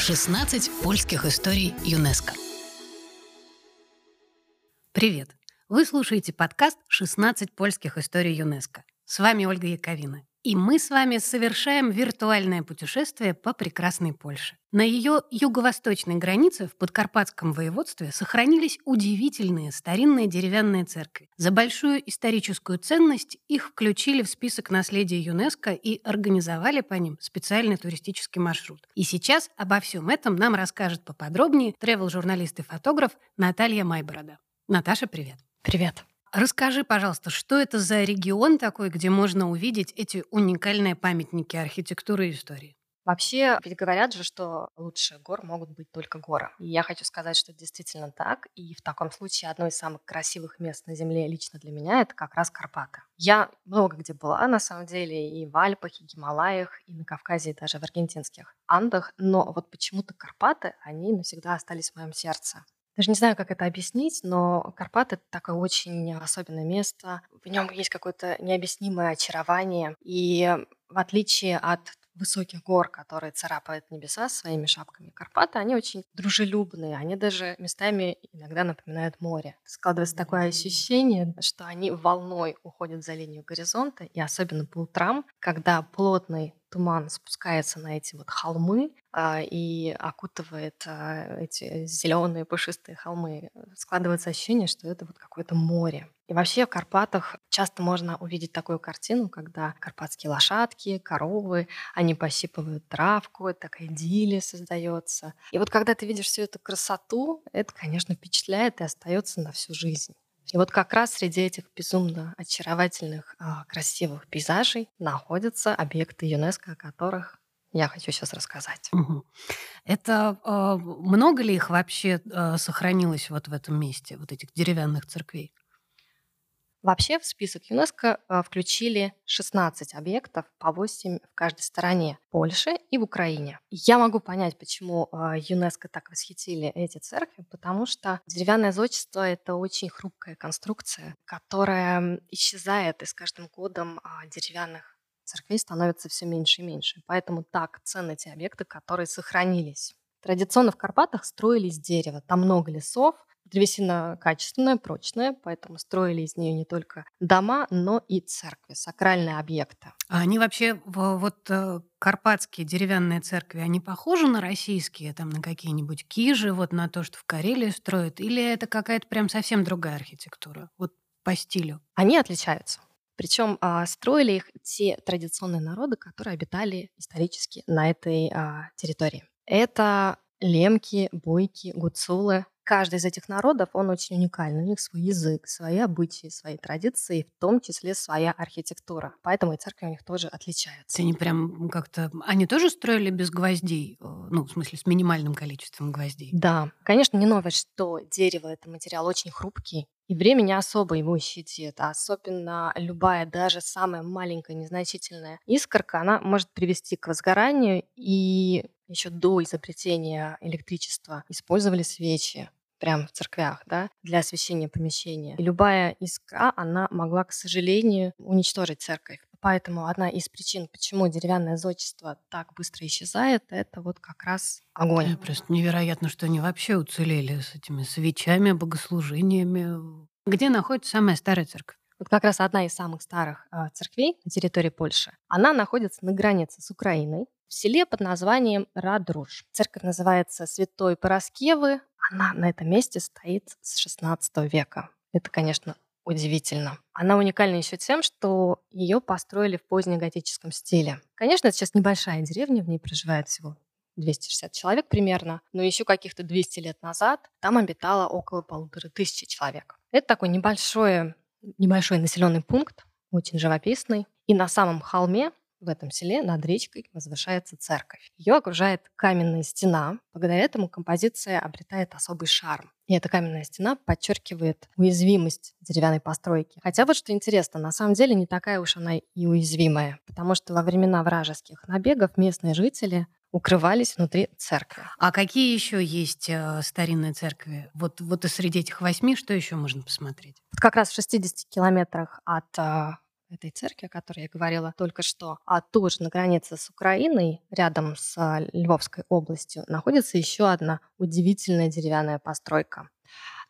16 польских историй ЮНЕСКО. Привет! Вы слушаете подкаст «16 польских историй ЮНЕСКО». С вами Ольга Яковина. И мы с вами совершаем виртуальное путешествие по прекрасной Польше. На ее юго-восточной границе в Подкарпатском воеводстве сохранились удивительные старинные деревянные церкви. За большую историческую ценность их включили в список наследия ЮНЕСКо и организовали по ним специальный туристический маршрут. И сейчас обо всем этом нам расскажет поподробнее тревел-журналист и фотограф Наталья Майборода. Наташа, привет. Привет. Расскажи, пожалуйста, что это за регион такой, где можно увидеть эти уникальные памятники архитектуры и истории? Вообще, ведь говорят же, что лучше гор могут быть только горы. И я хочу сказать, что это действительно так. И в таком случае одно из самых красивых мест на Земле лично для меня – это как раз Карпаты. Я много где была, на самом деле, и в Альпах, и Гималаях, и на Кавказе, и даже в аргентинских Андах. Но вот почему-то Карпаты, они навсегда остались в моем сердце. Даже не знаю, как это объяснить, но Карпаты — это такое очень особенное место. В нем есть какое-то необъяснимое очарование. И в отличие от высоких гор, которые царапают небеса своими шапками. Карпаты, они очень дружелюбные, они даже местами иногда напоминают море. Складывается такое ощущение, что они волной уходят за линию горизонта, и особенно по утрам, когда плотный туман спускается на эти вот холмы а, и окутывает а, эти зеленые пушистые холмы. Складывается ощущение, что это вот какое-то море. И вообще в Карпатах часто можно увидеть такую картину, когда карпатские лошадки, коровы, они посипывают травку, такая идиллия создается. И вот когда ты видишь всю эту красоту, это, конечно, впечатляет и остается на всю жизнь. И вот как раз среди этих безумно очаровательных, а, красивых пейзажей находятся объекты ЮНЕСКО, о которых я хочу сейчас рассказать. Угу. Это э, много ли их вообще э, сохранилось вот в этом месте, вот этих деревянных церквей? Вообще в список ЮНЕСКО а, включили 16 объектов, по 8 в каждой стороне Польши и в Украине. Я могу понять, почему а, ЮНЕСКО так восхитили эти церкви, потому что деревянное зодчество — это очень хрупкая конструкция, которая исчезает, и с каждым годом а, деревянных церквей становится все меньше и меньше. Поэтому так ценны те объекты, которые сохранились. Традиционно в Карпатах строили из дерева. Там много лесов, Древесина качественная, прочная, поэтому строили из нее не только дома, но и церкви, сакральные объекты. А они вообще, вот э, карпатские деревянные церкви, они похожи на российские, там, на какие-нибудь кижи, вот на то, что в Карелии строят, или это какая-то прям совсем другая архитектура, вот по стилю? Они отличаются. Причем а, строили их те традиционные народы, которые обитали исторически на этой а, территории. Это лемки, бойки, гуцулы, каждый из этих народов, он очень уникальный. У них свой язык, свои обычаи, свои традиции, в том числе своя архитектура. Поэтому и церкви у них тоже отличаются. Они прям как-то... Они тоже строили без гвоздей? Э, ну, в смысле, с минимальным количеством гвоздей? Да. Конечно, не новость, что дерево — это материал очень хрупкий, и время не особо его щадит, а особенно любая, даже самая маленькая, незначительная искорка, она может привести к возгоранию. И еще до изобретения электричества использовали свечи прямо в церквях, да, для освещения помещения. И любая искра, она могла, к сожалению, уничтожить церковь. Поэтому одна из причин, почему деревянное зодчество так быстро исчезает, это вот как раз огонь. Это просто невероятно, что они вообще уцелели с этими свечами, богослужениями. Где находится самая старая церковь? Вот как раз одна из самых старых э, церквей на территории Польши. Она находится на границе с Украиной, в селе под названием Радруш. Церковь называется Святой Пороскевы. Она на этом месте стоит с 16 века. Это, конечно, удивительно. Она уникальна еще тем, что ее построили в позднеготическом стиле. Конечно, это сейчас небольшая деревня, в ней проживает всего 260 человек примерно, но еще каких-то 200 лет назад там обитало около полутора тысячи человек. Это такой небольшой, небольшой населенный пункт, очень живописный. И на самом холме в этом селе над речкой возвышается церковь. Ее окружает каменная стена. Благодаря этому композиция обретает особый шарм. И эта каменная стена подчеркивает уязвимость деревянной постройки. Хотя вот что интересно, на самом деле не такая уж она и уязвимая, потому что во времена вражеских набегов местные жители укрывались внутри церкви. А какие еще есть э, старинные церкви? Вот, вот и среди этих восьми что еще можно посмотреть? Вот как раз в 60 километрах от э, этой церкви, о которой я говорила только что, а тоже на границе с Украиной, рядом с а, Львовской областью, находится еще одна удивительная деревянная постройка.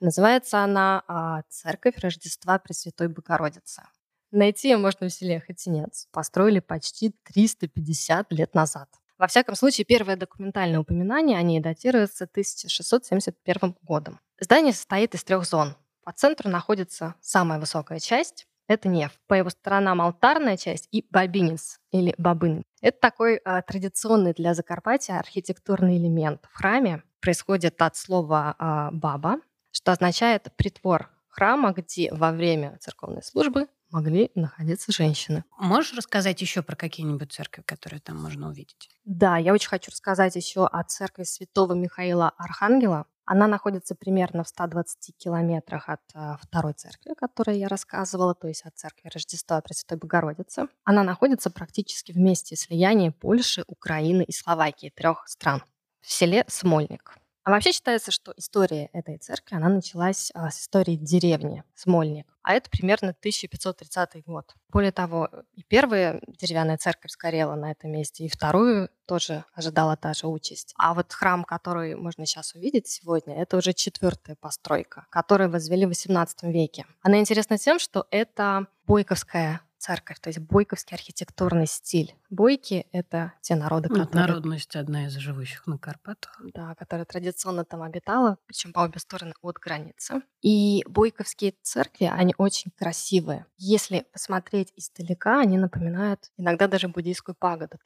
Называется она а, «Церковь Рождества Пресвятой Богородицы». Найти ее можно в селе Хотинец. Построили почти 350 лет назад. Во всяком случае, первое документальное упоминание о ней датируется 1671 годом. Здание состоит из трех зон. По центру находится самая высокая часть, это неф. По его сторонам алтарная часть и бабинец или бабын. Это такой а, традиционный для Закарпатья архитектурный элемент. В храме происходит от слова а, баба, что означает притвор храма, где во время церковной службы могли находиться женщины. Можешь рассказать еще про какие-нибудь церкви, которые там можно увидеть? Да, я очень хочу рассказать еще о церкви святого Михаила Архангела. Она находится примерно в 120 километрах от э, второй церкви, о которой я рассказывала, то есть от церкви Рождества Пресвятой Богородицы. Она находится практически в месте слияния Польши, Украины и Словакии, трех стран, в селе Смольник. А вообще считается, что история этой церкви, она началась а, с истории деревни Смольник. А это примерно 1530 год. Более того, и первая деревянная церковь сгорела на этом месте, и вторую тоже ожидала та же участь. А вот храм, который можно сейчас увидеть сегодня, это уже четвертая постройка, которую возвели в XVIII веке. Она интересна тем, что это Бойковская церковь, то есть бойковский архитектурный стиль. Бойки — это те народы, ну, которые... Народность одна из живущих на Карпатах. Да, которая традиционно там обитала, причем по обе стороны от границы. И бойковские церкви, они очень красивые. Если посмотреть издалека, они напоминают иногда даже буддийскую пагоду.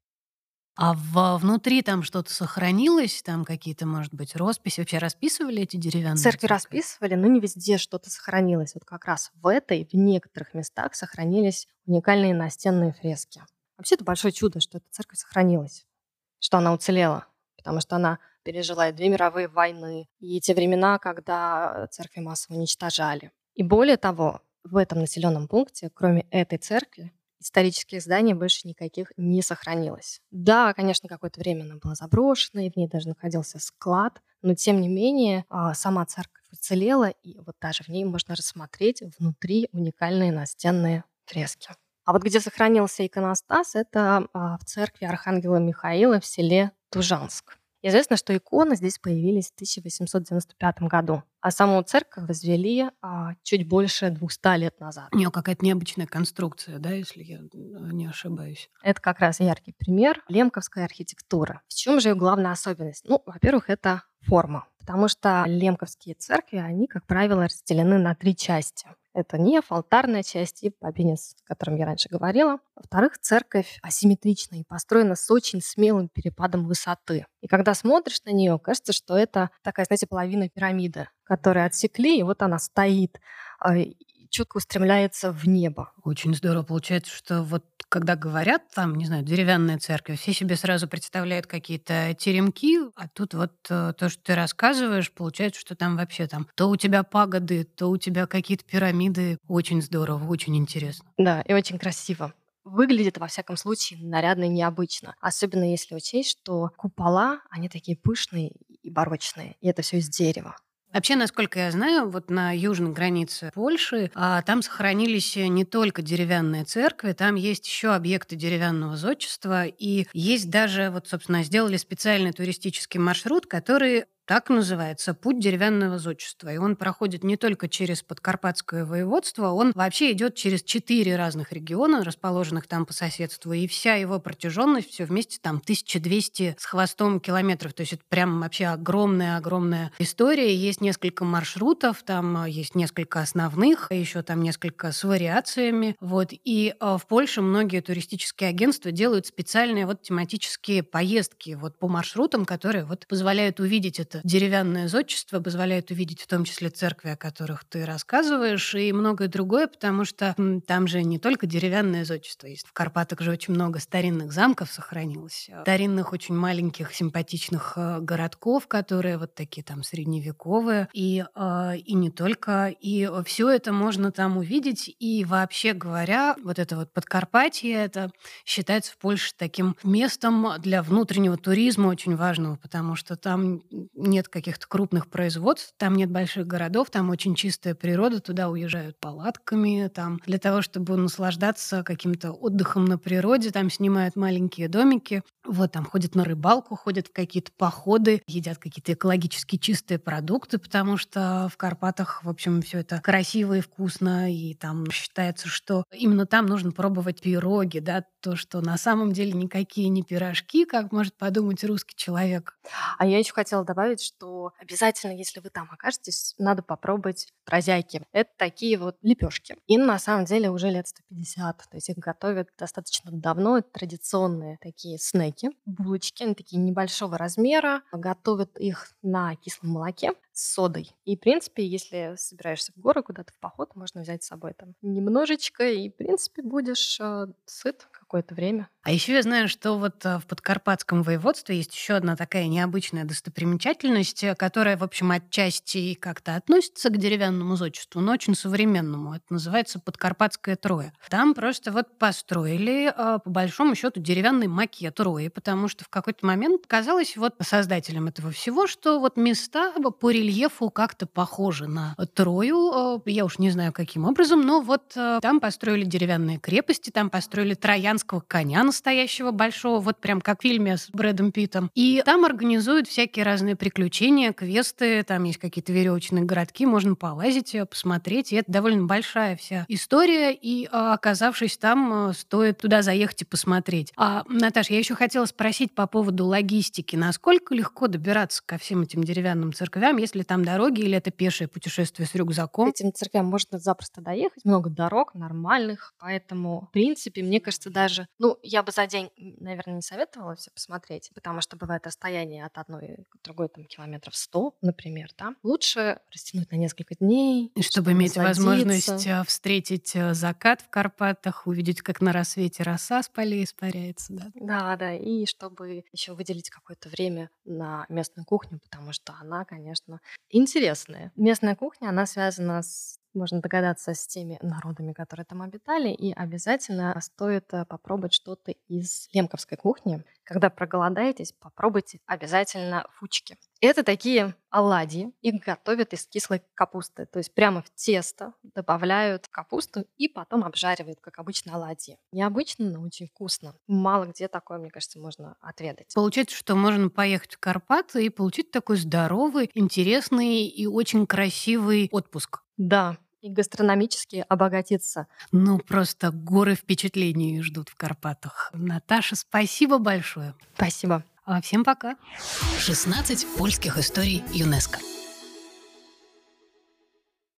А в, внутри там что-то сохранилось, там какие-то, может быть, росписи. Вообще расписывали эти деревянные церкви? Церкви расписывали, но не везде что-то сохранилось. Вот как раз в этой, в некоторых местах сохранились уникальные настенные фрески. Вообще это большое чудо, что эта церковь сохранилась, что она уцелела, потому что она пережила и две мировые войны, и те времена, когда церкви массово уничтожали. И более того, в этом населенном пункте, кроме этой церкви, исторических зданий больше никаких не сохранилось. Да, конечно, какое-то время она была заброшена, и в ней даже находился склад, но тем не менее а, сама церковь уцелела, и вот даже в ней можно рассмотреть внутри уникальные настенные фрески. А вот где сохранился иконостас, это а, в церкви Архангела Михаила в селе Тужанск. Известно, что иконы здесь появились в 1895 году, а саму церковь возвели а, чуть больше 200 лет назад. У нее какая-то необычная конструкция, да, если я э, не ошибаюсь. Это как раз яркий пример лемковской архитектуры. В чем же ее главная особенность? Ну, во-первых, это форма, потому что лемковские церкви, они, как правило, разделены на три части. Это неф, алтарная часть и бабинец, о котором я раньше говорила. Во-вторых, церковь асимметрична и построена с очень смелым перепадом высоты. И когда смотришь на нее, кажется, что это такая, знаете, половина пирамиды, которую отсекли, и вот она стоит а, четко устремляется в небо. Очень здорово. Получается, что вот когда говорят там, не знаю, деревянная церковь, все себе сразу представляют какие-то теремки, а тут вот э, то, что ты рассказываешь, получается, что там вообще там то у тебя пагоды, то у тебя какие-то пирамиды. Очень здорово, очень интересно. Да, и очень красиво выглядит, во всяком случае, нарядно и необычно. Особенно если учесть, что купола, они такие пышные и барочные, и это все из дерева. Вообще, насколько я знаю, вот на южной границе Польши а, там сохранились не только деревянные церкви, там есть еще объекты деревянного зодчества, и есть даже, вот, собственно, сделали специальный туристический маршрут, который так называется «Путь деревянного зодчества». И он проходит не только через Подкарпатское воеводство, он вообще идет через четыре разных региона, расположенных там по соседству. И вся его протяженность, все вместе там 1200 с хвостом километров. То есть это прям вообще огромная-огромная история. Есть несколько маршрутов, там а, есть несколько основных, еще там несколько с вариациями. Вот. И а, в Польше многие туристические агентства делают специальные вот тематические поездки вот по маршрутам, которые вот позволяют увидеть это деревянное зодчество, позволяют увидеть в том числе церкви, о которых ты рассказываешь, и многое другое, потому что там же не только деревянное зодчество есть. В Карпатах же очень много старинных замков сохранилось, а, старинных очень маленьких симпатичных э, городков, которые вот такие там средневековые, и, э, и не только. И все это можно там увидеть, и вообще говоря, вот это вот Подкарпатье, это считается в Польше таким местом для внутреннего туризма очень важного, потому что там нет каких-то крупных производств, там нет больших городов, там очень чистая природа, туда уезжают палатками, там для того, чтобы наслаждаться каким-то отдыхом на природе, там снимают маленькие домики, вот там ходят на рыбалку, ходят в какие-то походы, едят какие-то экологически чистые продукты, потому что в Карпатах, в общем, все это красиво и вкусно, и там считается, что именно там нужно пробовать пироги, да, то, что на самом деле никакие не пирожки, как может подумать русский человек. А я еще хотела добавить, что обязательно, если вы там окажетесь, надо попробовать прозяйки. Это такие вот лепешки. И на самом деле уже лет 150, то есть их готовят достаточно давно, это традиционные такие снеки, булочки, они такие небольшого размера, готовят их на кислом молоке, с содой. И, в принципе, если собираешься в горы куда-то в поход, можно взять с собой там немножечко, и, в принципе, будешь э, сыт какое-то время. А еще я знаю, что вот э, в Подкарпатском воеводстве есть еще одна такая необычная достопримечательность, э, которая, в общем, отчасти как-то относится к деревянному зодчеству, но очень современному. Это называется Подкарпатская Троя. Там просто вот построили, э, по большому счету, деревянный макет Трои, потому что в какой-то момент казалось вот создателям этого всего, что вот места по рельефу как-то похожи на Трою. Я уж не знаю, каким образом, но вот там построили деревянные крепости, там построили троянского коня настоящего большого, вот прям как в фильме с Брэдом Питтом. И там организуют всякие разные приключения, квесты, там есть какие-то веревочные городки, можно полазить, э, посмотреть. И это довольно большая вся история, и а, оказавшись там, э, стоит туда заехать и посмотреть. А, Наташа, я еще хотела спросить по поводу логистики. Насколько легко добираться ко всем этим деревянным церквям, если там дороги или это пешее путешествие с рюкзаком? К этим церквям можно запросто доехать, много дорог нормальных, поэтому, в принципе, мне кажется, даже, ну, я бы за день, наверное, не советовала все посмотреть, потому что бывает расстояние от одной к другой там километров 100, например, да. Лучше растянуть на несколько дней. Чтобы, чтобы иметь возможность э, встретить э, закат в Карпатах, увидеть, как на рассвете роса с полей испаряется, да? Да, да, и чтобы еще выделить какое-то время на местную кухню, потому что она, конечно, интересная. Местная кухня, она связана с можно догадаться с теми народами, которые там обитали, и обязательно стоит э, попробовать что-то из лемковской кухни. Когда проголодаетесь, попробуйте обязательно фучки. Это такие оладьи, их готовят из кислой капусты, то есть прямо в тесто добавляют капусту и потом обжаривают, как обычно оладьи. Необычно, но очень вкусно. Мало где такое, мне кажется, можно отведать. Получается, что можно поехать в Карпаты и получить такой здоровый, интересный и очень красивый отпуск. Да, и гастрономически обогатиться. Ну, просто горы впечатлений ждут в Карпатах. Наташа, спасибо большое. Спасибо. А всем пока. 16 польских историй ЮНЕСКО.